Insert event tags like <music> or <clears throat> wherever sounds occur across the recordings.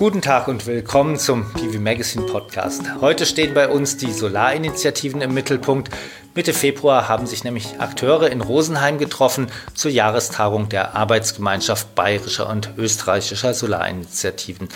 Guten Tag und willkommen zum PV Magazine Podcast. Heute stehen bei uns die Solarinitiativen im Mittelpunkt. Mitte Februar haben sich nämlich Akteure in Rosenheim getroffen zur Jahrestagung der Arbeitsgemeinschaft bayerischer und österreichischer Solarinitiativen.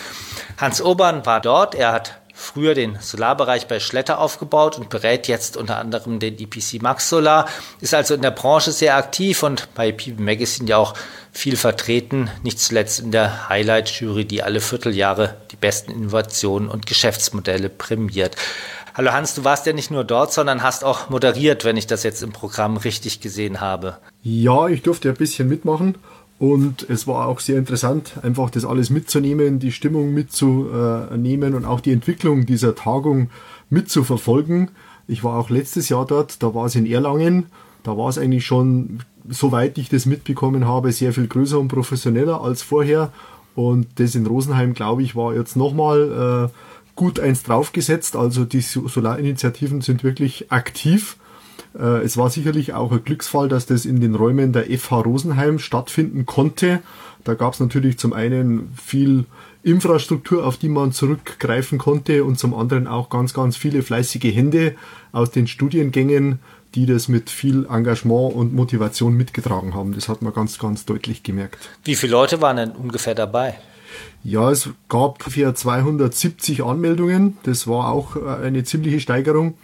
Hans Obern war dort. Er hat früher den Solarbereich bei Schletter aufgebaut und berät jetzt unter anderem den EPC Max Solar, ist also in der Branche sehr aktiv und bei PV Magazine ja auch viel vertreten, nicht zuletzt in der Highlight-Jury, die alle Vierteljahre die besten Innovationen und Geschäftsmodelle prämiert. Hallo Hans, du warst ja nicht nur dort, sondern hast auch moderiert, wenn ich das jetzt im Programm richtig gesehen habe. Ja, ich durfte ein bisschen mitmachen und es war auch sehr interessant, einfach das alles mitzunehmen, die Stimmung mitzunehmen und auch die Entwicklung dieser Tagung mitzuverfolgen. Ich war auch letztes Jahr dort, da war es in Erlangen. Da war es eigentlich schon, soweit ich das mitbekommen habe, sehr viel größer und professioneller als vorher. Und das in Rosenheim, glaube ich, war jetzt nochmal äh, gut eins draufgesetzt. Also die Solarinitiativen sind wirklich aktiv. Äh, es war sicherlich auch ein Glücksfall, dass das in den Räumen der FH Rosenheim stattfinden konnte. Da gab es natürlich zum einen viel Infrastruktur, auf die man zurückgreifen konnte und zum anderen auch ganz, ganz viele fleißige Hände aus den Studiengängen, die das mit viel Engagement und Motivation mitgetragen haben. Das hat man ganz, ganz deutlich gemerkt. Wie viele Leute waren denn ungefähr dabei? Ja, es gab ungefähr 270 Anmeldungen. Das war auch äh, eine ziemliche Steigerung.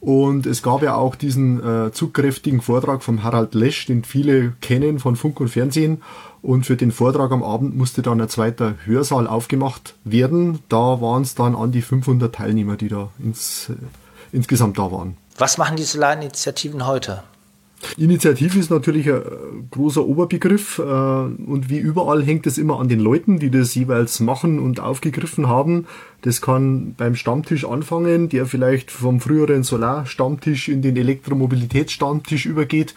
Und es gab ja auch diesen äh, zugkräftigen Vortrag von Harald Lesch, den viele kennen von Funk und Fernsehen. Und für den Vortrag am Abend musste dann ein zweiter Hörsaal aufgemacht werden. Da waren es dann an die 500 Teilnehmer, die da ins, äh, insgesamt da waren. Was machen die Solarinitiativen heute? Initiative ist natürlich ein großer Oberbegriff äh, und wie überall hängt es immer an den Leuten, die das jeweils machen und aufgegriffen haben. Das kann beim Stammtisch anfangen, der vielleicht vom früheren Solar-Stammtisch in den Elektromobilitätsstammtisch übergeht.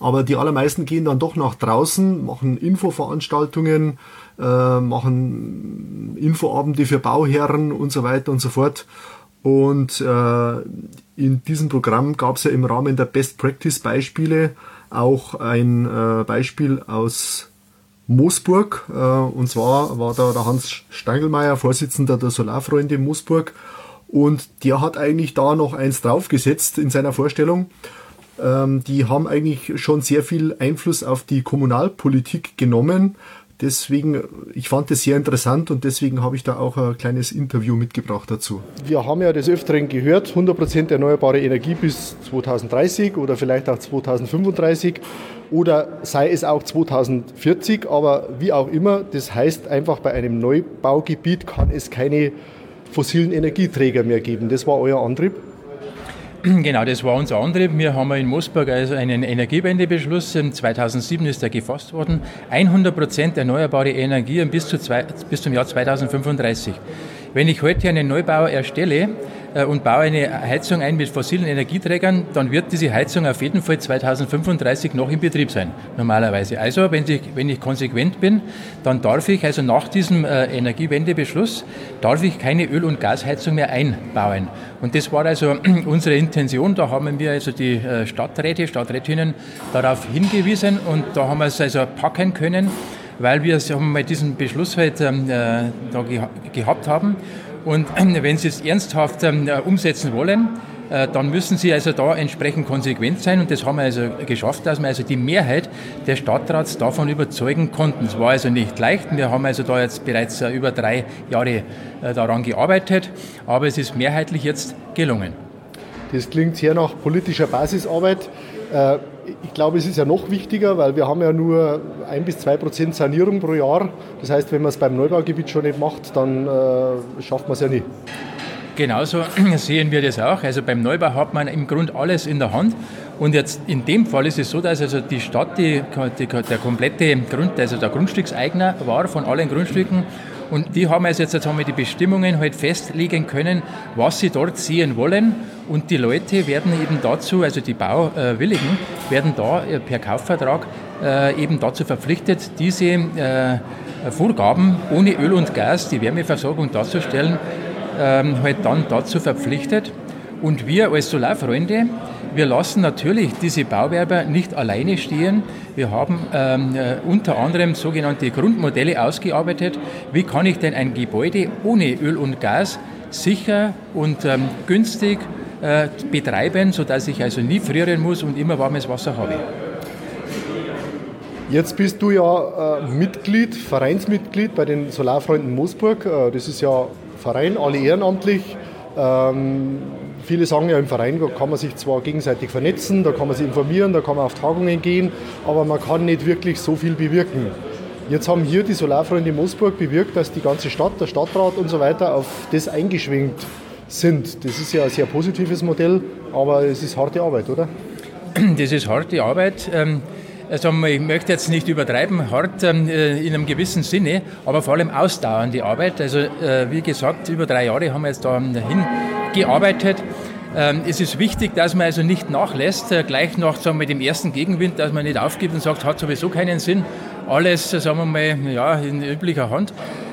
Aber die allermeisten gehen dann doch nach draußen, machen Infoveranstaltungen, äh, machen Infoabende für Bauherren und so weiter und so fort. Und äh, in diesem Programm gab es ja im Rahmen der Best Practice Beispiele auch ein äh, Beispiel aus Moosburg. Äh, und zwar war da der Hans Stangelmeier, Vorsitzender der Solarfreunde Moosburg. Und der hat eigentlich da noch eins draufgesetzt in seiner Vorstellung. Ähm, die haben eigentlich schon sehr viel Einfluss auf die Kommunalpolitik genommen deswegen, ich fand das sehr interessant und deswegen habe ich da auch ein kleines Interview mitgebracht dazu. Wir haben ja des Öfteren gehört, 100% erneuerbare Energie bis 2030 oder vielleicht auch 2035 oder sei es auch 2040, aber wie auch immer, das heißt einfach bei einem Neubaugebiet kann es keine fossilen Energieträger mehr geben. Das war euer Antrieb? <clears throat> Genau, das war unser Antrieb. Wir haben in Moosburg also einen Energiewendebeschluss. 2007 ist der gefasst worden. 100 Prozent erneuerbare Energie bis, zu zwei, bis zum Jahr 2035. Wenn ich heute einen Neubau erstelle, und baue eine Heizung ein mit fossilen Energieträgern, dann wird diese Heizung auf jeden Fall 2035 noch in Betrieb sein, normalerweise. Also, wenn ich, wenn ich konsequent bin, dann darf ich, also nach diesem äh, Energiewendebeschluss, darf ich keine Öl- und Gasheizung mehr einbauen. Und das war also <clears throat> unsere Intention. Da haben wir also die äh, Stadträte, Stadträtinnen darauf hingewiesen und da haben wir es also packen können, weil wir wir diesen Beschluss halt ähm, äh, da ge gehabt haben und <clears throat> wenn Sie es ernsthaft ähm, äh, umsetzen wollen, äh, dann müssen Sie also da entsprechend konsequent sein. Und das haben wir also geschafft, dass wir also die Mehrheit des Stadtrats davon überzeugen konnten. Es war also nicht leicht. Wir haben also da jetzt bereits äh, über drei Jahre daran gearbeitet, aber es ist mehrheitlich jetzt gelungen. Das klingt sehr nach politischer Basisarbeit. Ich glaube, es ist ja noch wichtiger, weil wir haben ja nur ein bis zwei Prozent Sanierung pro Jahr. Das heißt, wenn man es beim Neubaugebiet schon nicht macht, dann äh, schafft man es ja nicht. Genauso <clears throat> sehen wir das auch. Also beim Neubau hat man im Grunde alles in der Hand. Und jetzt in dem Fall ist es so, dass also die Stadt die, die, der komplette Grund, also der Grundstückseigner war von allen Grundstücken und die haben also jetzt, jetzt haben wir die Bestimmungen halt festlegen können, was sie dort sehen wollen. Und die Leute werden eben dazu, also die Bauwilligen, werden da äh, per Kaufvertrag äh, eben dazu verpflichtet, diese äh, Vorgaben ohne Öl und Gas, die Wärmeversorgung darzustellen, ähm, halt dann dazu verpflichtet. Und wir als Solarfreunde Wir lassen natürlich diese Bauwerber nicht alleine stehen. Wir haben ähm, äh, unter anderem sogenannte Grundmodelle ausgearbeitet. Wie kann ich denn ein Gebäude ohne Öl und Gas sicher und ähm, günstig äh, betreiben, sodass ich also nie frieren muss und immer warmes Wasser habe? Jetzt bist du ja äh, Mitglied, Vereinsmitglied bei den Solarfreunden Moosburg. Äh, das ist ja Verein, alle ehrenamtlich. Ähm, viele sagen ja, im Verein kann man sich zwar gegenseitig vernetzen, da kann man sich informieren, da kann man auf Tagungen gehen, aber man kann nicht wirklich so viel bewirken. Jetzt haben hier die Solarfreunde Moosburg bewirkt, dass die ganze Stadt, der Stadtrat und so weiter auf das eingeschwenkt sind. Das ist ja ein sehr positives Modell, aber es ist harte Arbeit, oder? <clears throat> Das ist harte Arbeit. Ähm, also ich möchte jetzt nicht übertreiben, hart ähm, äh, in einem gewissen Sinne, aber vor allem ausdauernde Arbeit. Also äh, wie gesagt, über drei Jahre haben wir jetzt da hingearbeitet. Ähm, es ist wichtig, dass man also nicht nachlässt, äh, gleich nach sagen wir, dem ersten Gegenwind, dass man nicht aufgibt und sagt, hat sowieso keinen Sinn. Alles, sagen wir mal, ja, in üblicher Hand.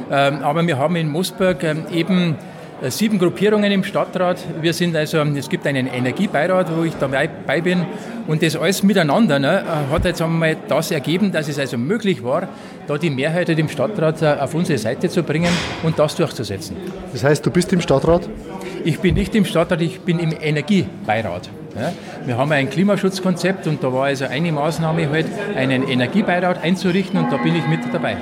Ähm, aber wir haben in Moosburg eben äh, sieben Gruppierungen im Stadtrat. Wir sind also, es gibt einen Energiebeirat, wo ich dabei bin. Und das alles miteinander ne, hat jetzt einmal das ergeben, dass es also möglich war, da die Mehrheit im Stadtrat äh, auf unsere Seite zu bringen und das durchzusetzen. Das heißt, du bist im Stadtrat? Ich bin nicht im Stadtrat, ich bin im Energiebeirat. Ja. Wir haben ein Klimaschutzkonzept und da war also eine Maßnahme halt, einen Energiebeirat einzurichten und da bin ich mit dabei.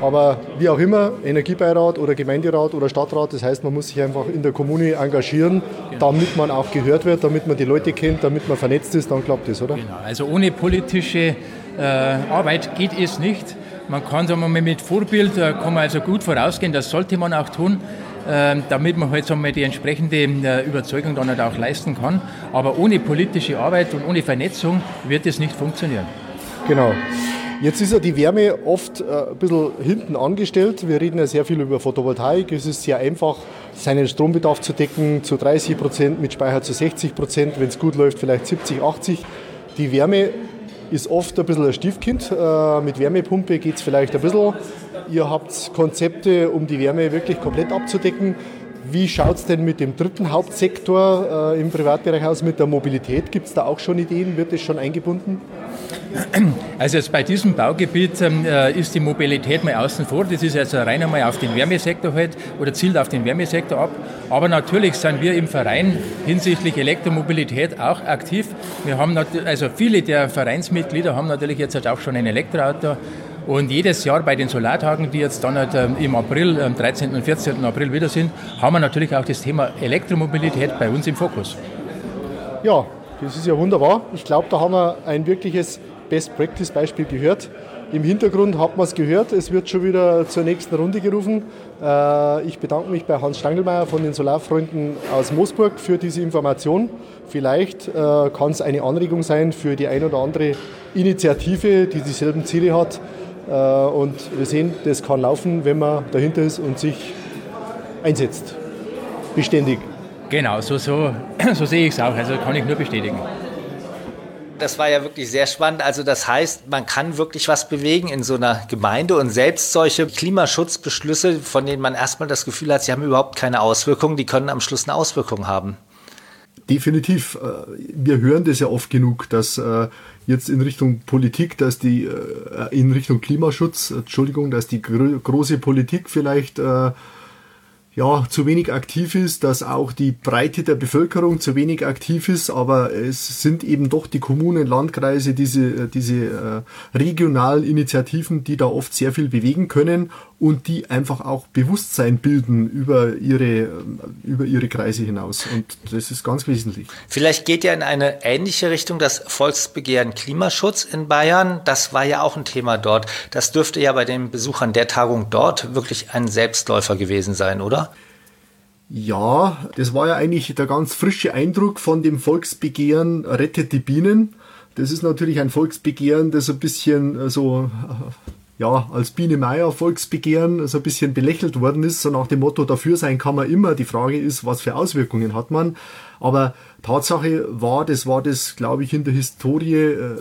Aber wie auch immer, Energiebeirat oder Gemeinderat oder Stadtrat, das heißt, man muss sich einfach in der Kommune engagieren, genau. damit man auch gehört wird, damit man die Leute kennt, damit man vernetzt ist, dann klappt das, oder? Genau, also ohne politische äh, Arbeit geht es nicht. Man kann sagen wir mal, mit Vorbild, äh, kann man also gut vorausgehen, das sollte man auch tun, damit man halt sagen wir, die entsprechende äh, Überzeugung dann halt auch leisten kann. Aber ohne politische Arbeit und ohne Vernetzung wird es nicht funktionieren. Genau. Jetzt ist ja die Wärme oft äh, ein bisschen hinten angestellt. Wir reden ja sehr viel über Photovoltaik. Es ist sehr einfach, seinen Strombedarf zu decken, zu 30 Prozent, mit Speicher zu 60 Prozent, wenn es gut läuft, vielleicht 70, 80. Die Wärme ist oft ein bisschen ein Stiefkind. Äh, mit Wärmepumpe geht es vielleicht ein bisschen. Ihr habt Konzepte, um die Wärme wirklich komplett abzudecken. Wie schaut es denn mit dem dritten Hauptsektor äh, im Privatbereich aus, mit der Mobilität? Gibt es da auch schon Ideen? Wird das schon eingebunden? Also bei diesem Baugebiet ähm, äh, ist die Mobilität mal außen vor. Das ist also rein einmal auf den Wärmesektor halt oder zielt auf den Wärmesektor ab. Aber natürlich sind wir im Verein hinsichtlich Elektromobilität auch aktiv. Wir haben also viele der Vereinsmitglieder haben natürlich jetzt halt auch schon ein Elektroauto. Und jedes Jahr bei den Solartagen, die jetzt dann halt ähm, im April, am 13. und 14. April wieder sind, haben wir natürlich auch das Thema Elektromobilität bei uns im Fokus. Ja, das ist ja wunderbar. Ich glaube, da haben wir ein wirkliches Best-Practice-Beispiel gehört. Im Hintergrund hat man es gehört, es wird schon wieder zur nächsten Runde gerufen. Äh, ich bedanke mich bei Hans Stangelmeier von den Solarfreunden aus Moosburg für diese Information. Vielleicht äh, kann es eine Anregung sein für die ein oder andere Initiative, die dieselben Ziele hat. Äh, und wir sehen, das kann laufen, wenn man dahinter ist und sich einsetzt. Beständig. Genau, so, so, <clears throat> so sehe ich es auch. Also kann ich nur bestätigen. Das war ja wirklich sehr spannend. Also das heißt, man kann wirklich was bewegen in so einer Gemeinde und selbst solche Klimaschutzbeschlüsse, von denen man erstmal das Gefühl hat, sie haben überhaupt keine Auswirkungen, die können am Schluss eine Auswirkung haben. Definitiv. Äh, wir hören das ja oft genug, dass äh, jetzt in Richtung Politik, dass die äh, in Richtung Klimaschutz, Entschuldigung, dass die große Politik vielleicht ja, zu wenig aktiv ist, dass auch die Breite der Bevölkerung zu wenig aktiv ist, aber es sind eben doch die Kommunen, Landkreise, diese, diese äh, regionalen Initiativen, die da oft sehr viel bewegen können und die einfach auch Bewusstsein bilden über ihre, äh, über ihre Kreise hinaus. Und das ist ganz wesentlich. Vielleicht geht ja in eine ähnliche Richtung das Volksbegehren Klimaschutz in Bayern. Das war ja auch ein Thema dort. Das dürfte ja bei den Besuchern der Tagung dort wirklich ein Selbstläufer gewesen sein, oder? Ja, das war ja eigentlich der ganz frische Eindruck von dem Volksbegehren Rettet die Bienen. Das ist natürlich ein Volksbegehren, das ein bisschen äh, so ja, als Biene Meier Volksbegehren so ein bisschen belächelt worden ist, so nach dem Motto, dafür sein kann man immer. Die Frage ist, was für Auswirkungen hat man. Aber Tatsache war, das war das, glaube ich, in der Historie äh,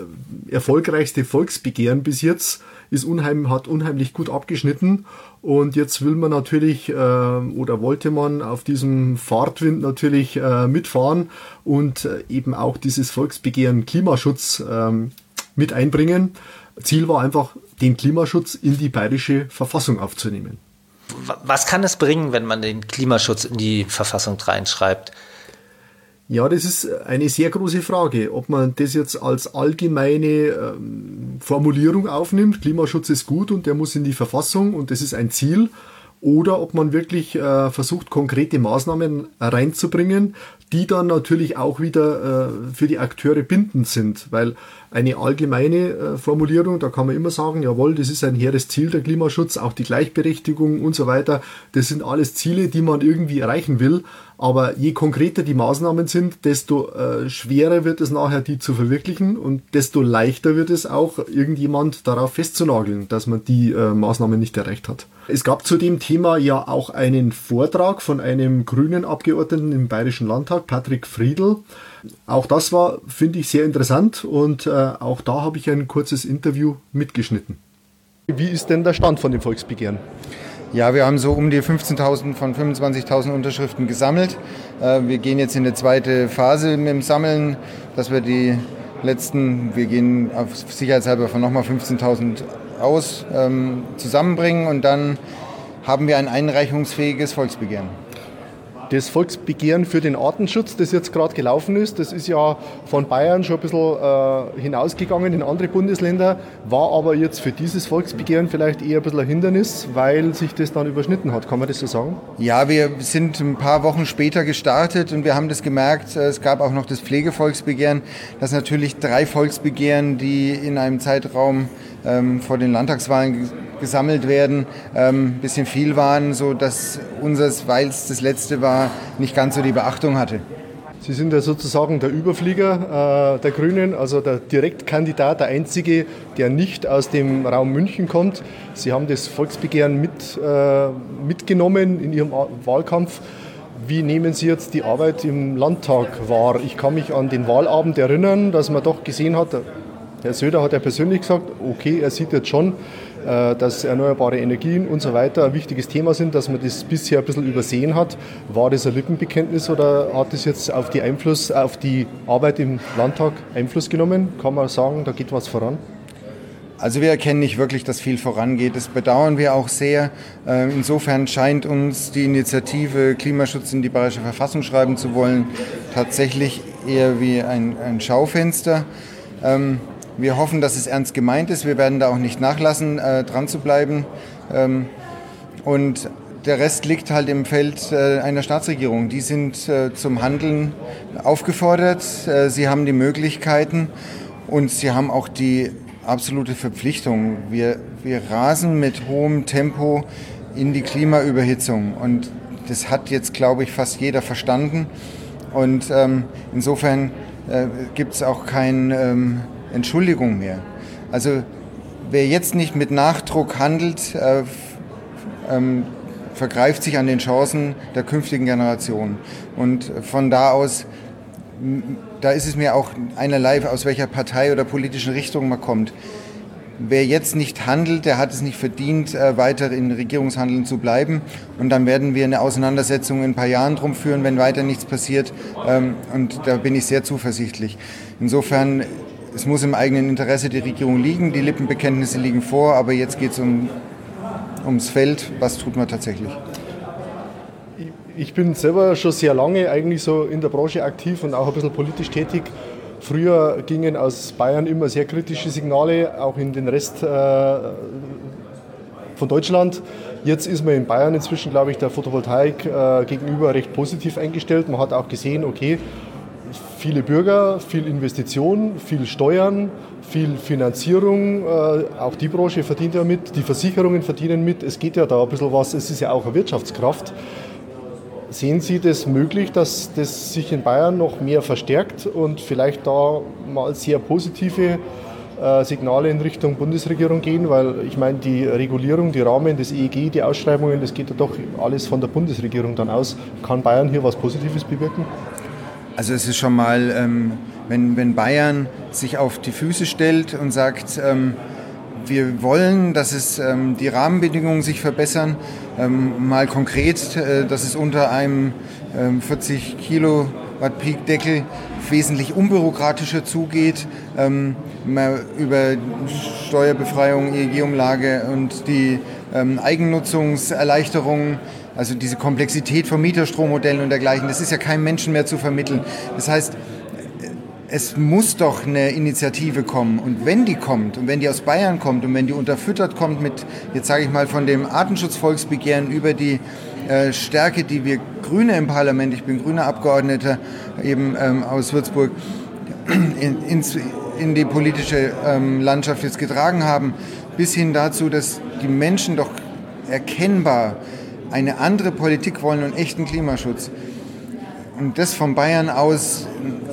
erfolgreichste Volksbegehren bis jetzt ist unheim, hat unheimlich gut abgeschnitten. Und jetzt will man natürlich äh, oder wollte man auf diesem Fahrtwind natürlich äh, mitfahren und äh, eben auch dieses Volksbegehren Klimaschutz ähm, mit einbringen. Ziel war einfach, den Klimaschutz in die bayerische Verfassung aufzunehmen. Was kann es bringen, wenn man den Klimaschutz in die Verfassung reinschreibt? Ja, das ist eine sehr große Frage, ob man das jetzt als allgemeine ähm, Formulierung aufnimmt, Klimaschutz ist gut und der muss in die Verfassung und das ist ein Ziel, oder ob man wirklich äh, versucht, konkrete Maßnahmen reinzubringen, die dann natürlich auch wieder äh, für die Akteure bindend sind, weil eine allgemeine äh, Formulierung, da kann man immer sagen, jawohl, das ist ein hehres Ziel, der Klimaschutz, auch die Gleichberechtigung und so weiter, das sind alles Ziele, die man irgendwie erreichen will, aber je konkreter die Maßnahmen sind, desto äh, schwerer wird es nachher, die zu verwirklichen und desto leichter wird es auch, irgendjemand darauf festzunageln, dass man die äh, Maßnahmen nicht erreicht hat. Es gab zu dem Thema ja auch einen Vortrag von einem grünen Abgeordneten im Bayerischen Landtag, Patrick Friedl. Auch das war, finde ich, sehr interessant und äh, auch da habe ich ein kurzes Interview mitgeschnitten. Wie ist denn der Stand von dem Volksbegehren? Ja, wir haben so um die 15.000 von 25.000 Unterschriften gesammelt. Äh, wir gehen jetzt in eine zweite Phase mit dem Sammeln, dass wir die letzten, wir gehen auf sicherheitshalber von nochmal 15.000 aus, ähm, zusammenbringen und dann haben wir ein einreichungsfähiges Volksbegehren. Das Volksbegehren für den Artenschutz, das jetzt gerade gelaufen ist, das ist ja von Bayern schon ein bisschen äh, hinausgegangen in andere Bundesländer, war aber jetzt für dieses Volksbegehren vielleicht eher ein bisschen ein Hindernis, weil sich das dann überschnitten hat. Kann man das so sagen? Ja, wir sind ein paar Wochen später gestartet und wir haben das gemerkt. Äh, es gab auch noch das Pflegevolksbegehren, das natürlich drei Volksbegehren, die in einem Zeitraum ähm, vor den Landtagswahlen gesammelt werden, ähm, bisschen viel waren, so dass unseres, weil es das letzte war, nicht ganz so die Beachtung hatte. Sie sind ja sozusagen der Überflieger äh, der Grünen, also der Direktkandidat, der einzige, der nicht aus dem Raum München kommt. Sie haben das Volksbegehren mit, äh, mitgenommen in Ihrem Wahlkampf. Wie nehmen Sie jetzt die Arbeit im Landtag wahr? Ich kann mich an den Wahlabend erinnern, dass man doch gesehen hat, Herr Söder hat ja persönlich gesagt, okay, er sieht jetzt schon, äh, dass erneuerbare Energien und so weiter ein wichtiges Thema sind, dass man das bisher ein bisschen übersehen hat. War das ein Lippenbekenntnis oder hat das jetzt auf die, Einfluss, auf die Arbeit im Landtag Einfluss genommen? Kann man sagen, da geht was voran? Also wir erkennen nicht wirklich, dass viel vorangeht. Das bedauern wir auch sehr. Äh, insofern scheint uns die Initiative Klimaschutz in die Bayerische Verfassung schreiben zu wollen tatsächlich eher wie ein, ein Schaufenster. Ähm, wir hoffen, dass es ernst gemeint ist. Wir werden da auch nicht nachlassen, äh, dran zu bleiben. Ähm, und der Rest liegt halt im Feld äh, einer Staatsregierung. Die sind äh, zum Handeln aufgefordert. Äh, sie haben die Möglichkeiten und sie haben auch die absolute Verpflichtung. Wir, wir rasen mit hohem Tempo in die Klimaüberhitzung. Und das hat jetzt, glaube ich, fast jeder verstanden. Und ähm, insofern äh, gibt es auch kein ähm, Entschuldigung mehr. Also wer jetzt nicht mit Nachdruck handelt, äh, ähm, vergreift sich an den Chancen der künftigen Generation. Und von da aus, da ist es mir auch einerlei, aus welcher Partei oder politischen Richtung man kommt. Wer jetzt nicht handelt, der hat es nicht verdient, äh, weiter in Regierungshandeln zu bleiben. Und dann werden wir eine Auseinandersetzung in ein paar Jahren drum führen, wenn weiter nichts passiert. Ähm, und da bin ich sehr zuversichtlich. Insofern es muss im eigenen Interesse die Regierung liegen, die Lippenbekenntnisse liegen vor, aber jetzt geht es um, ums Feld, was tut man tatsächlich. Ich bin selber schon sehr lange eigentlich so in der Branche aktiv und auch ein bisschen politisch tätig. Früher gingen aus Bayern immer sehr kritische Signale, auch in den Rest äh, von Deutschland. Jetzt ist man in Bayern inzwischen, glaube ich, der Photovoltaik äh, gegenüber recht positiv eingestellt. Man hat auch gesehen, okay, viele Bürger, viel Investition, viel Steuern, viel Finanzierung. Äh, auch die Branche verdient ja mit, die Versicherungen verdienen mit. Es geht ja da ein bisschen was, es ist ja auch eine Wirtschaftskraft. Sehen Sie das möglich, dass das sich in Bayern noch mehr verstärkt und vielleicht da mal sehr positive äh, Signale in Richtung Bundesregierung gehen? Weil ich meine, die Regulierung, die Rahmen, das EEG, die Ausschreibungen, das geht ja doch alles von der Bundesregierung dann aus. Kann Bayern hier was Positives bewirken? Also es ist schon mal, ähm, wenn, wenn Bayern sich auf die Füße stellt und sagt, ähm, wir wollen, dass es ähm, die Rahmenbedingungen sich verbessern. Ähm, mal konkret, äh, dass es unter einem ähm, 40 Kilowatt Peak Deckel wesentlich unbürokratischer zugeht, ähm, über Steuerbefreiung, EEG-Umlage und die ähm, Eigennutzungserleichterungen, also diese Komplexität von Mieterstrommodellen und dergleichen, das ist ja keinem Menschen mehr zu vermitteln. Das heißt, es muss doch eine Initiative kommen. Und wenn die kommt und wenn die aus Bayern kommt und wenn die unterfüttert kommt mit, jetzt sage ich mal, von dem Artenschutzvolksbegehren über die äh, Stärke, die wir Grüne im Parlament, ich bin grüner Abgeordneter eben ähm, aus Würzburg, in, ins, in die politische ähm, Landschaft jetzt getragen haben, bis hin dazu, dass die Menschen doch erkennbar eine andere Politik wollen und echten Klimaschutz. Und das von Bayern aus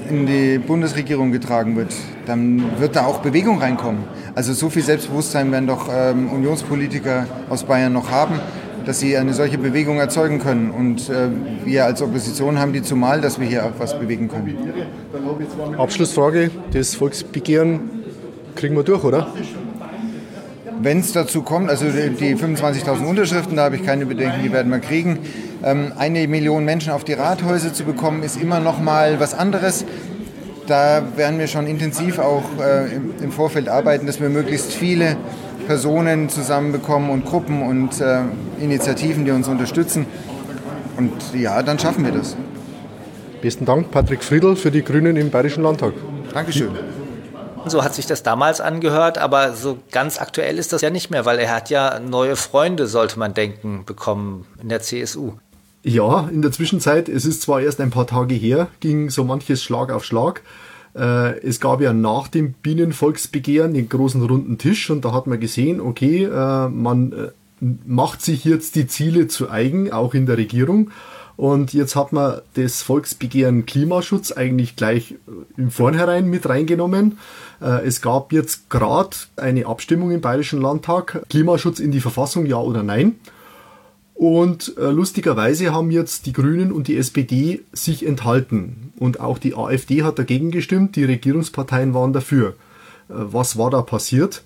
in die Bundesregierung getragen wird, dann wird da auch Bewegung reinkommen. Also so viel Selbstbewusstsein werden doch ähm, Unionspolitiker aus Bayern noch haben, dass sie eine solche Bewegung erzeugen können. Und äh, wir als Opposition haben die zumal, dass wir hier auch was bewegen können. Abschlussfrage, das Volksbegehren kriegen wir durch, oder? Wenn es dazu kommt, also die 25.000 Unterschriften, da habe ich keine Bedenken, die werden wir kriegen. Ähm, eine Million Menschen auf die Rathäuser zu bekommen, ist immer noch mal was anderes. Da werden wir schon intensiv auch äh, im Vorfeld arbeiten, dass wir möglichst viele Personen zusammenbekommen und Gruppen und äh, Initiativen, die uns unterstützen. Und ja, dann schaffen wir das. Besten Dank, Patrick Friedl für die Grünen im Bayerischen Landtag. Dankeschön. So hat sich das damals angehört, aber so ganz aktuell ist das ja nicht mehr, weil er hat ja neue Freunde, sollte man denken, bekommen in der CSU. Ja, in der Zwischenzeit, es ist zwar erst ein paar Tage her, ging so manches Schlag auf Schlag. Äh, es gab ja nach dem Bienenvolksbegehren den großen runden Tisch und da hat man gesehen, okay, äh, man äh, macht sich jetzt die Ziele zu eigen, auch in der Regierung. Und jetzt hat man das Volksbegehren Klimaschutz eigentlich gleich im Vornherein mit reingenommen. Äh, es gab jetzt gerade eine Abstimmung im Bayerischen Landtag, Klimaschutz in die Verfassung, ja oder nein. Und äh, lustigerweise haben jetzt die Grünen und die SPD sich enthalten. Und auch die AfD hat dagegen gestimmt, die Regierungsparteien waren dafür. Äh, was war da passiert?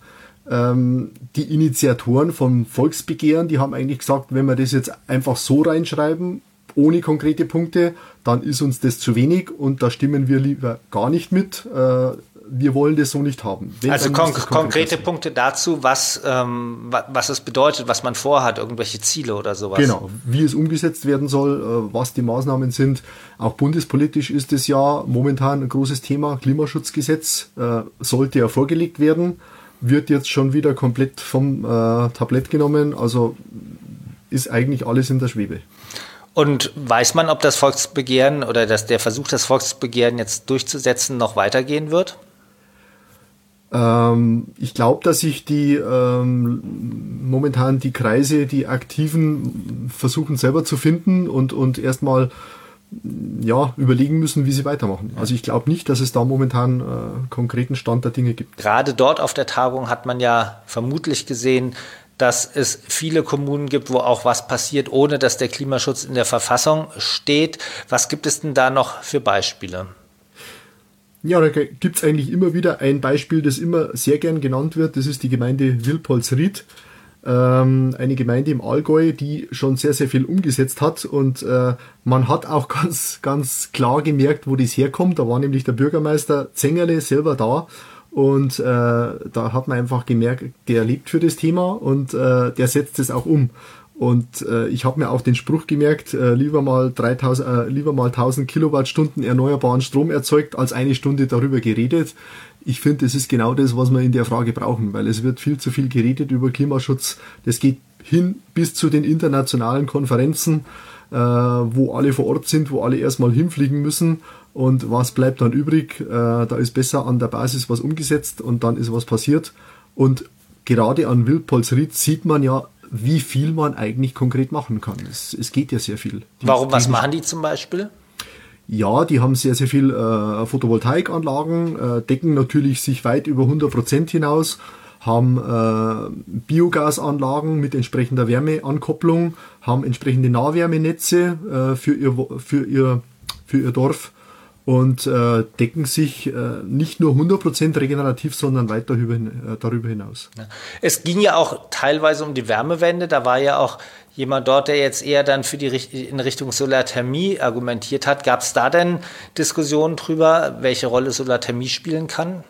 Ähm, die Initiatoren vom Volksbegehren, die haben eigentlich gesagt, wenn wir das jetzt einfach so reinschreiben, ohne konkrete Punkte, dann ist uns das zu wenig und da stimmen wir lieber gar nicht mit. Äh, wir wollen das so nicht haben. Wenn also kon konkrete Punkte dazu, was, ähm, was es bedeutet, was man vorhat, irgendwelche Ziele oder sowas. Genau, wie es umgesetzt werden soll, äh, was die Maßnahmen sind. Auch bundespolitisch ist es ja momentan ein großes Thema. Klimaschutzgesetz äh, sollte ja vorgelegt werden, wird jetzt schon wieder komplett vom äh, Tablett genommen. Also ist eigentlich alles in der Schwebe. Und weiß man, ob das Volksbegehren oder dass der Versuch, das Volksbegehren jetzt durchzusetzen, noch weitergehen wird? Ähm, ich glaube, dass sich die ähm, momentan die Kreise, die Aktiven versuchen selber zu finden und, und erstmal ja, überlegen müssen, wie sie weitermachen. Also ich glaube nicht, dass es da momentan äh, konkreten Stand der Dinge gibt. Gerade dort auf der Tagung hat man ja vermutlich gesehen, dass es viele Kommunen gibt, wo auch was passiert, ohne dass der Klimaschutz in der Verfassung steht. Was gibt es denn da noch für Beispiele? Ja, da gibt es eigentlich immer wieder ein Beispiel, das immer sehr gern genannt wird. Das ist die Gemeinde Wilpolsried. Ähm, eine Gemeinde im Allgäu, die schon sehr, sehr viel umgesetzt hat. Und äh, man hat auch <laughs> ganz, ganz klar gemerkt, wo das herkommt. Da war nämlich der Bürgermeister Zengerle selber da und äh, da hat man einfach gemerkt, der lebt für das Thema und äh, der setzt es auch um. Und äh, ich habe mir auch den Spruch gemerkt, äh, lieber mal 3000, äh, lieber mal 1000 Kilowattstunden erneuerbaren Strom erzeugt, als eine Stunde darüber geredet. Ich finde, das ist genau das, was wir in der Frage brauchen, weil es wird viel zu viel geredet über Klimaschutz. Das geht hin bis zu den internationalen Konferenzen, äh, wo alle vor Ort sind, wo alle erstmal hinfliegen müssen und was bleibt dann übrig? Äh, da ist besser an der Basis was umgesetzt und dann ist was passiert. Und gerade an Wildpolsried sieht man ja, wie viel man eigentlich konkret machen kann. Es, es geht ja sehr viel. Die, Warum, was machen die zum Beispiel? Ja, die haben sehr, sehr viel äh, Photovoltaikanlagen, äh, decken natürlich sich weit über 100 Prozent hinaus, haben äh, Biogasanlagen mit entsprechender Wärmeankopplung, haben entsprechende Nahwärmenetze äh, für, ihr, für, ihr, für ihr Dorf und äh, decken sich äh, nicht nur 100% regenerativ, sondern weit darüber, äh, darüber hinaus. Es ging ja auch teilweise um die Wärmewende. Da war ja auch jemand dort, der jetzt eher dann für die in Richtung Solarthermie argumentiert hat. Gab es da denn Diskussionen drüber, welche Rolle Solarthermie spielen kann?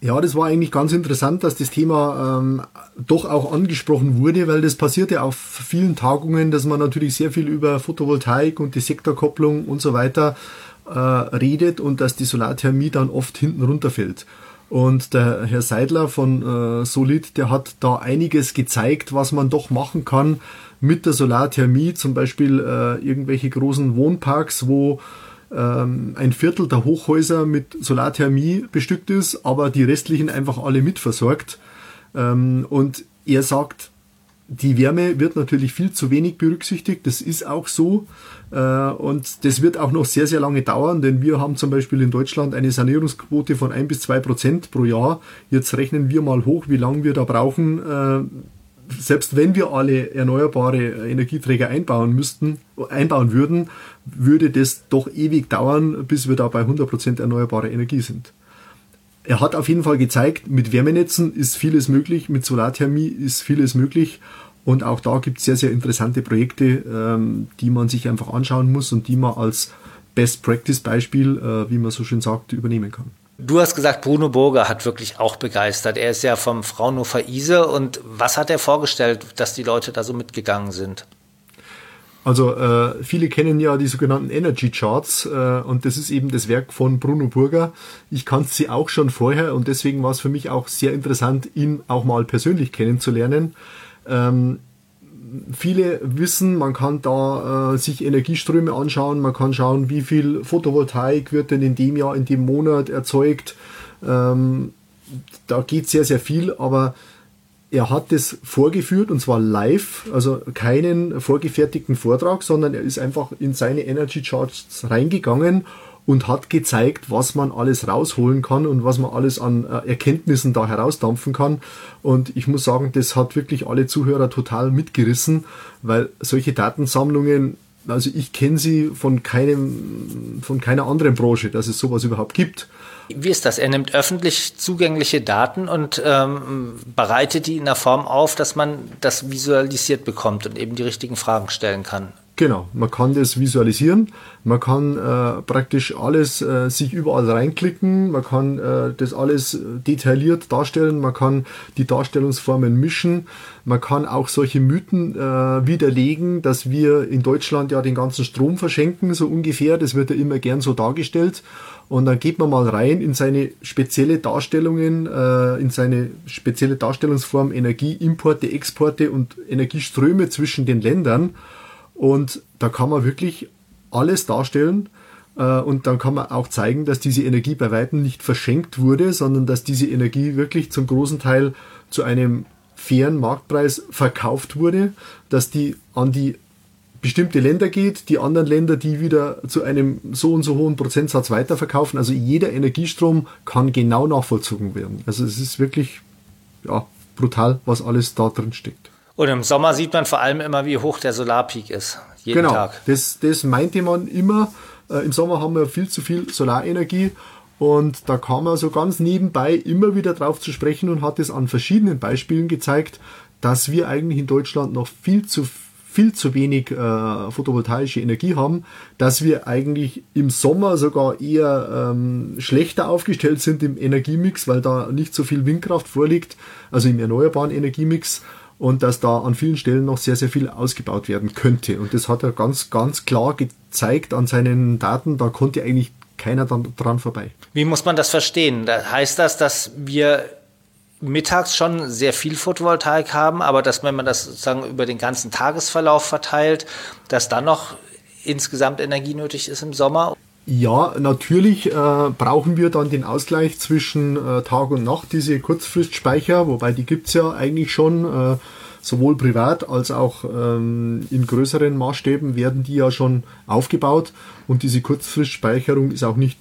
Ja, das war eigentlich ganz interessant, dass das Thema ähm, doch auch angesprochen wurde, weil das passiert ja auf vielen Tagungen, dass man natürlich sehr viel über Photovoltaik und die Sektorkopplung und so weiter äh, redet und dass die Solarthermie dann oft hinten runterfällt. Und der Herr Seidler von äh, Solid, der hat da einiges gezeigt, was man doch machen kann mit der Solarthermie, zum Beispiel äh, irgendwelche großen Wohnparks, wo ähm, ein Viertel der Hochhäuser mit Solarthermie bestückt ist, aber die restlichen einfach alle mitversorgt. Ähm, und er sagt, die Wärme wird natürlich viel zu wenig berücksichtigt, das ist auch so. Äh, und das wird auch noch sehr, sehr lange dauern, denn wir haben zum Beispiel in Deutschland eine Sanierungsquote von ein bis zwei Prozent pro Jahr. Jetzt rechnen wir mal hoch, wie lange wir da brauchen. Äh, selbst wenn wir alle erneuerbare Energieträger einbauen müssten, einbauen würden, würde das doch ewig dauern, bis wir da bei 100 Prozent erneuerbare Energie sind. Er hat auf jeden Fall gezeigt, mit Wärmenetzen ist vieles möglich, mit Solarthermie ist vieles möglich. Und auch da gibt es sehr, sehr interessante Projekte, ähm, die man sich einfach anschauen muss und die man als Best Practice Beispiel, äh, wie man so schön sagt, übernehmen kann. Du hast gesagt, Bruno Burger hat wirklich auch begeistert. Er ist ja vom Fraunhofer ISE. Und was hat er vorgestellt, dass die Leute da so mitgegangen sind? Also äh, viele kennen ja die sogenannten Energy Charts äh, und das ist eben das Werk von Bruno Burger. Ich kannte sie auch schon vorher und deswegen war es für mich auch sehr interessant, ihn auch mal persönlich kennenzulernen. Ähm, viele wissen, man kann da äh, sich Energieströme anschauen, man kann schauen, wie viel Photovoltaik wird denn in dem Jahr, in dem Monat erzeugt. Ähm, da geht sehr, sehr viel, aber er hat das vorgeführt und zwar live, also keinen vorgefertigten Vortrag, sondern er ist einfach in seine Energy Charts reingegangen und hat gezeigt, was man alles rausholen kann und was man alles an äh, Erkenntnissen da herausdampfen kann. Und ich muss sagen, das hat wirklich alle Zuhörer total mitgerissen, weil solche Datensammlungen, also ich kenne sie von keinem, von keiner anderen Branche, dass es sowas überhaupt gibt. Wie ist das? Er nimmt öffentlich zugängliche Daten und ähm, bereitet die in der Form auf, dass man das visualisiert bekommt und eben die richtigen Fragen stellen kann. Genau, man kann das visualisieren, man kann äh, praktisch alles äh, sich überall reinklicken, man kann äh, das alles detailliert darstellen, man kann die Darstellungsformen mischen, man kann auch solche Mythen äh, widerlegen, dass wir in Deutschland ja den ganzen Strom verschenken, so ungefähr, das wird ja immer gern so dargestellt. Und dann geht man mal rein in seine spezielle Darstellungen, äh, in seine spezielle Darstellungsform Energieimporte, Exporte und Energieströme zwischen den Ländern. Und da kann man wirklich alles darstellen. Äh, und dann kann man auch zeigen, dass diese Energie bei weitem nicht verschenkt wurde, sondern dass diese Energie wirklich zum großen Teil zu einem fairen Marktpreis verkauft wurde, dass die an die bestimmte Länder geht, die anderen Länder, die wieder zu einem so und so hohen Prozentsatz weiterverkaufen. Also jeder Energiestrom kann genau nachvollzogen werden. Also es ist wirklich ja, brutal, was alles da drin steckt. Und im Sommer sieht man vor allem immer, wie hoch der Solarpeak ist. Jeden genau, Tag. Das, das meinte man immer. Äh, Im Sommer haben wir viel zu viel Solarenergie. Und da kam er so ganz nebenbei immer wieder drauf zu sprechen und hat es an verschiedenen Beispielen gezeigt, dass wir eigentlich in Deutschland noch viel zu viel zu wenig äh, photovoltaische Energie haben, dass wir eigentlich im Sommer sogar eher ähm, schlechter aufgestellt sind im Energiemix, weil da nicht so viel Windkraft vorliegt, also im erneuerbaren Energiemix und dass da an vielen Stellen noch sehr, sehr viel ausgebaut werden könnte. Und das hat er ganz, ganz klar gezeigt an seinen Daten. Da konnte eigentlich keiner dran vorbei. Wie muss man das verstehen? Heißt das, dass wir mittags schon sehr viel Photovoltaik haben, aber dass wenn man das sozusagen über den ganzen Tagesverlauf verteilt, dass dann noch insgesamt Energie nötig ist im Sommer? Ja, natürlich äh, brauchen wir dann den Ausgleich zwischen äh, Tag und Nacht, diese Kurzfristspeicher, wobei die gibt's ja eigentlich schon, äh, sowohl privat als auch ähm, in größeren Maßstäben werden die ja schon aufgebaut und diese Kurzfristspeicherung ist auch nicht,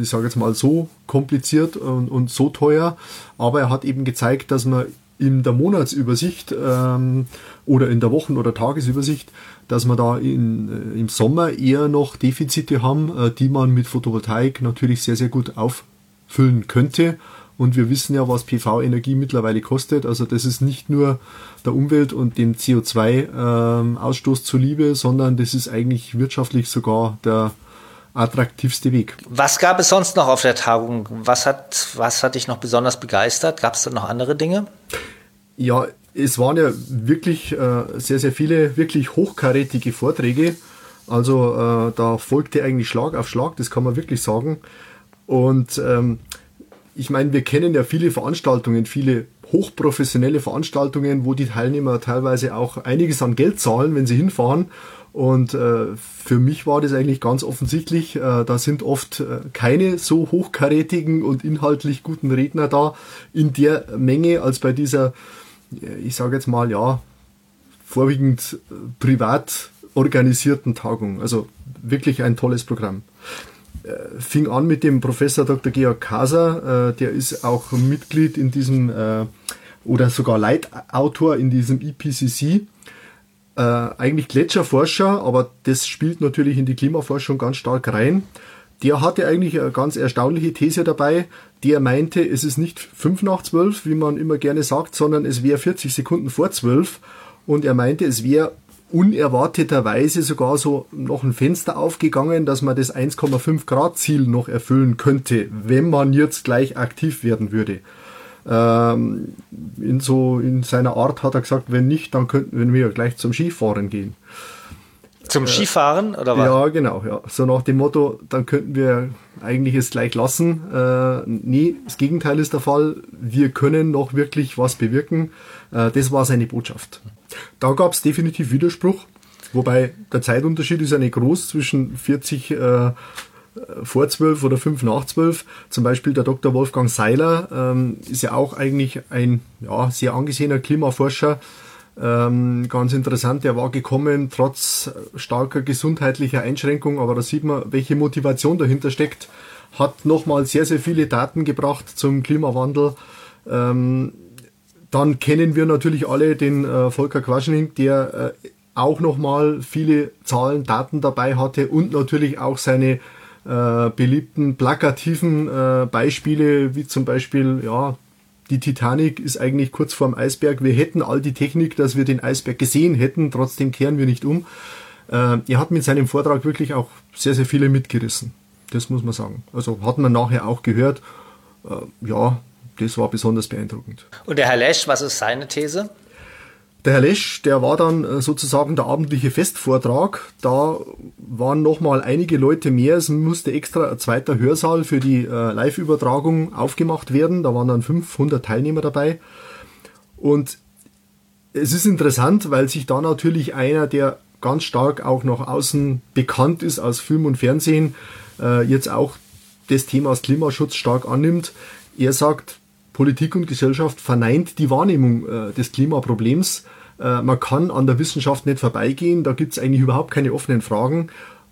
ich sage jetzt mal, so kompliziert und, und so teuer, aber er hat eben gezeigt, dass man in der Monatsübersicht ähm, oder in der Wochen- oder Tagesübersicht, dass wir da in, äh, im Sommer eher noch Defizite haben, äh, die man mit Photovoltaik natürlich sehr, sehr gut auffüllen könnte. Und wir wissen ja, was PV-Energie mittlerweile kostet. Also das ist nicht nur der Umwelt und dem CO2-Ausstoß ähm, zuliebe, sondern das ist eigentlich wirtschaftlich sogar der attraktivste Weg. Was gab es sonst noch auf der Tagung? Was hat, was hat dich noch besonders begeistert? Gab es da noch andere Dinge? Ja, es waren ja wirklich äh, sehr, sehr viele wirklich hochkarätige Vorträge. Also äh, da folgte eigentlich Schlag auf Schlag, das kann man wirklich sagen. Und ähm, ich meine, wir kennen ja viele Veranstaltungen, viele hochprofessionelle Veranstaltungen, wo die Teilnehmer teilweise auch einiges an Geld zahlen, wenn sie hinfahren. Und äh, für mich war das eigentlich ganz offensichtlich. Äh, da sind oft äh, keine so hochkarätigen und inhaltlich guten Redner da in der Menge als bei dieser, äh, ich sage jetzt mal, ja, vorwiegend äh, privat organisierten Tagung. Also wirklich ein tolles Programm. Äh, fing an mit dem Professor Dr. Georg Kaser, der ist auch Mitglied in diesem oder sogar Leitautor in diesem IPCC äh, eigentlich Gletscherforscher, aber das spielt natürlich in die Klimaforschung ganz stark rein. Der hatte eigentlich eine ganz erstaunliche These dabei. Der meinte, es ist nicht fünf nach zwölf, wie man immer gerne sagt, sondern es wäre 40 Sekunden vor zwölf. Und er meinte, es wäre unerwarteterweise sogar so noch ein Fenster aufgegangen, dass man das 1,5 Grad Ziel noch erfüllen könnte, wenn man jetzt gleich aktiv werden würde. Ähm, in so in seiner Art hat er gesagt, wenn nicht, dann könnten wir gleich zum Skifahren gehen. Zum Skifahren oder was? Ja, genau, ja. So nach dem Motto, dann könnten wir eigentlich es gleich lassen. Äh, nee, das Gegenteil ist der Fall. Wir können noch wirklich was bewirken. Äh, das war seine Botschaft. Da gab es definitiv Widerspruch. Wobei der Zeitunterschied ist ja nicht groß zwischen 40 äh, vor zwölf oder fünf nach zwölf. Zum Beispiel der Dr. Wolfgang Seiler ähm, ist ja auch eigentlich ein ja, sehr angesehener Klimaforscher. Ähm, ganz interessant, der war gekommen trotz starker gesundheitlicher Einschränkungen, aber da sieht man, welche Motivation dahinter steckt. Hat nochmal sehr, sehr viele Daten gebracht zum Klimawandel. Ähm, dann kennen wir natürlich alle den äh, Volker Quaschning, der äh, auch nochmal viele Zahlen, Daten dabei hatte und natürlich auch seine äh, beliebten plakativen äh, Beispiele, wie zum Beispiel, ja, die Titanic ist eigentlich kurz vorm Eisberg. Wir hätten all die Technik, dass wir den Eisberg gesehen hätten, trotzdem kehren wir nicht um. Äh, er hat mit seinem Vortrag wirklich auch sehr, sehr viele mitgerissen. Das muss man sagen. Also hat man nachher auch gehört. Äh, ja, das war besonders beeindruckend. Und der Herr Lesch, was ist seine These? Der Herr Lesch, der war dann äh, sozusagen der abendliche Festvortrag. Da waren nochmal einige Leute mehr. Es musste extra ein zweiter Hörsaal für die äh, Live-Übertragung aufgemacht werden. Da waren dann 500 Teilnehmer dabei. Und es ist interessant, weil sich da natürlich einer, der ganz stark auch nach außen bekannt ist aus Film und Fernsehen, äh, jetzt auch des Themas Klimaschutz stark annimmt. Er sagt, Politik und Gesellschaft verneint die Wahrnehmung äh, des Klimaproblems. Äh, man kann an der Wissenschaft nicht vorbeigehen, da gibt es eigentlich überhaupt keine offenen Fragen.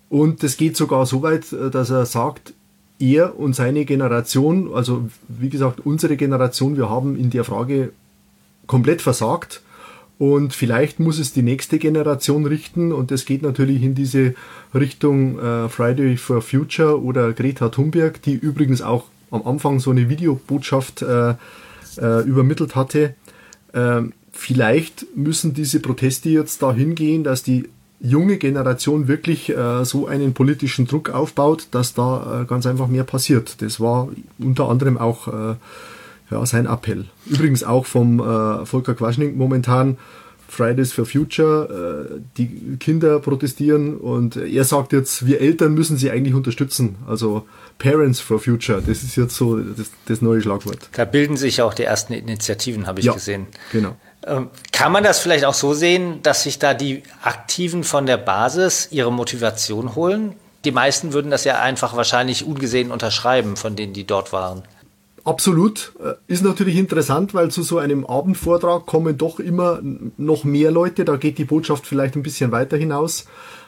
Und es geht sogar so weit, äh, dass er sagt, er und seine Generation, also wie gesagt, unsere Generation, wir haben in der Frage komplett versagt. Und vielleicht muss es die nächste Generation richten. Und das geht natürlich in diese Richtung äh, Friday for Future oder Greta Thunberg, die übrigens auch am Anfang so eine Videobotschaft äh, äh, übermittelt hatte. Ähm, vielleicht müssen diese Proteste jetzt dahin gehen, dass die junge Generation wirklich äh, so einen politischen Druck aufbaut, dass da äh, ganz einfach mehr passiert. Das war unter anderem auch äh, ja, sein Appell. Übrigens auch vom äh, Volker Quaschning momentan Fridays for Future, die Kinder protestieren und er sagt jetzt, wir Eltern müssen sie eigentlich unterstützen. Also Parents for Future, das ist jetzt so das, das neue Schlagwort. Da bilden sich auch die ersten Initiativen, habe ich ja, gesehen. Genau. Ähm, kann man das vielleicht auch so sehen, dass sich da die Aktiven von der Basis ihre Motivation holen? Die meisten würden das ja einfach wahrscheinlich ungesehen unterschreiben, von denen, die dort waren. Absolut. Äh, ist natürlich interessant, weil zu so einem Abendvortrag kommen doch immer noch mehr Leute. Da geht die Botschaft vielleicht ein bisschen weiter hinaus.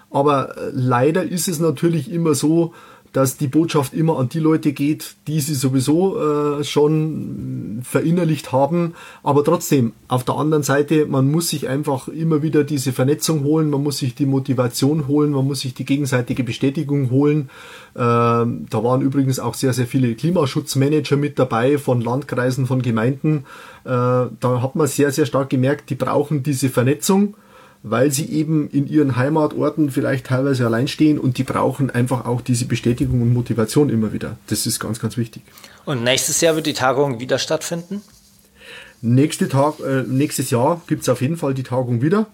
Aber äh, leider ist es natürlich immer so, dass die Botschaft immer an die Leute geht, die sie sowieso äh, schon verinnerlicht haben. Aber trotzdem, auf der anderen Seite, man muss sich einfach immer wieder diese Vernetzung holen, man muss sich die Motivation holen, man muss sich die gegenseitige Bestätigung holen. Ähm, da waren übrigens auch sehr, sehr viele Klimaschutzmanager mit dabei von Landkreisen, von Gemeinden. Äh, da hat man sehr, sehr stark gemerkt, die brauchen diese Vernetzung weil sie eben in ihren Heimatorten vielleicht teilweise allein stehen und die brauchen einfach auch diese Bestätigung und Motivation immer wieder. Das ist ganz, ganz wichtig. Und nächstes Jahr wird die Tagung wieder stattfinden? Nächste Tag, äh, nächstes Jahr gibt es auf jeden Fall die Tagung wieder.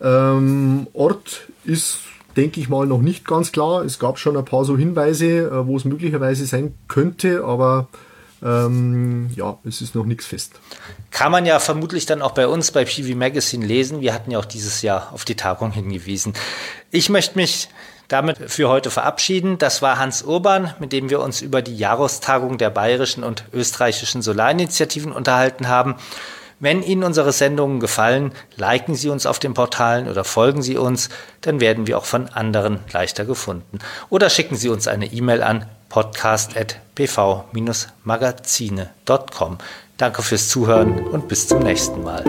Ähm, Ort ist, denke ich mal, noch nicht ganz klar. Es gab schon ein paar so Hinweise, äh, wo es möglicherweise sein könnte, aber ähm, ja, es ist noch nichts fest. Kann man ja vermutlich dann auch bei uns bei PV Magazine lesen. Wir hatten ja auch dieses Jahr auf die Tagung hingewiesen. Ich möchte mich damit für heute verabschieden. Das war Hans Urban, mit dem wir uns über die Jahrestagung der bayerischen und österreichischen Solarinitiativen unterhalten haben. Wenn Ihnen unsere Sendungen gefallen, liken Sie uns auf den Portalen oder folgen Sie uns, dann werden wir auch von anderen leichter gefunden. Oder schicken Sie uns eine E-Mail an podcast.pv-magazine.com. Danke fürs Zuhören und bis zum nächsten Mal.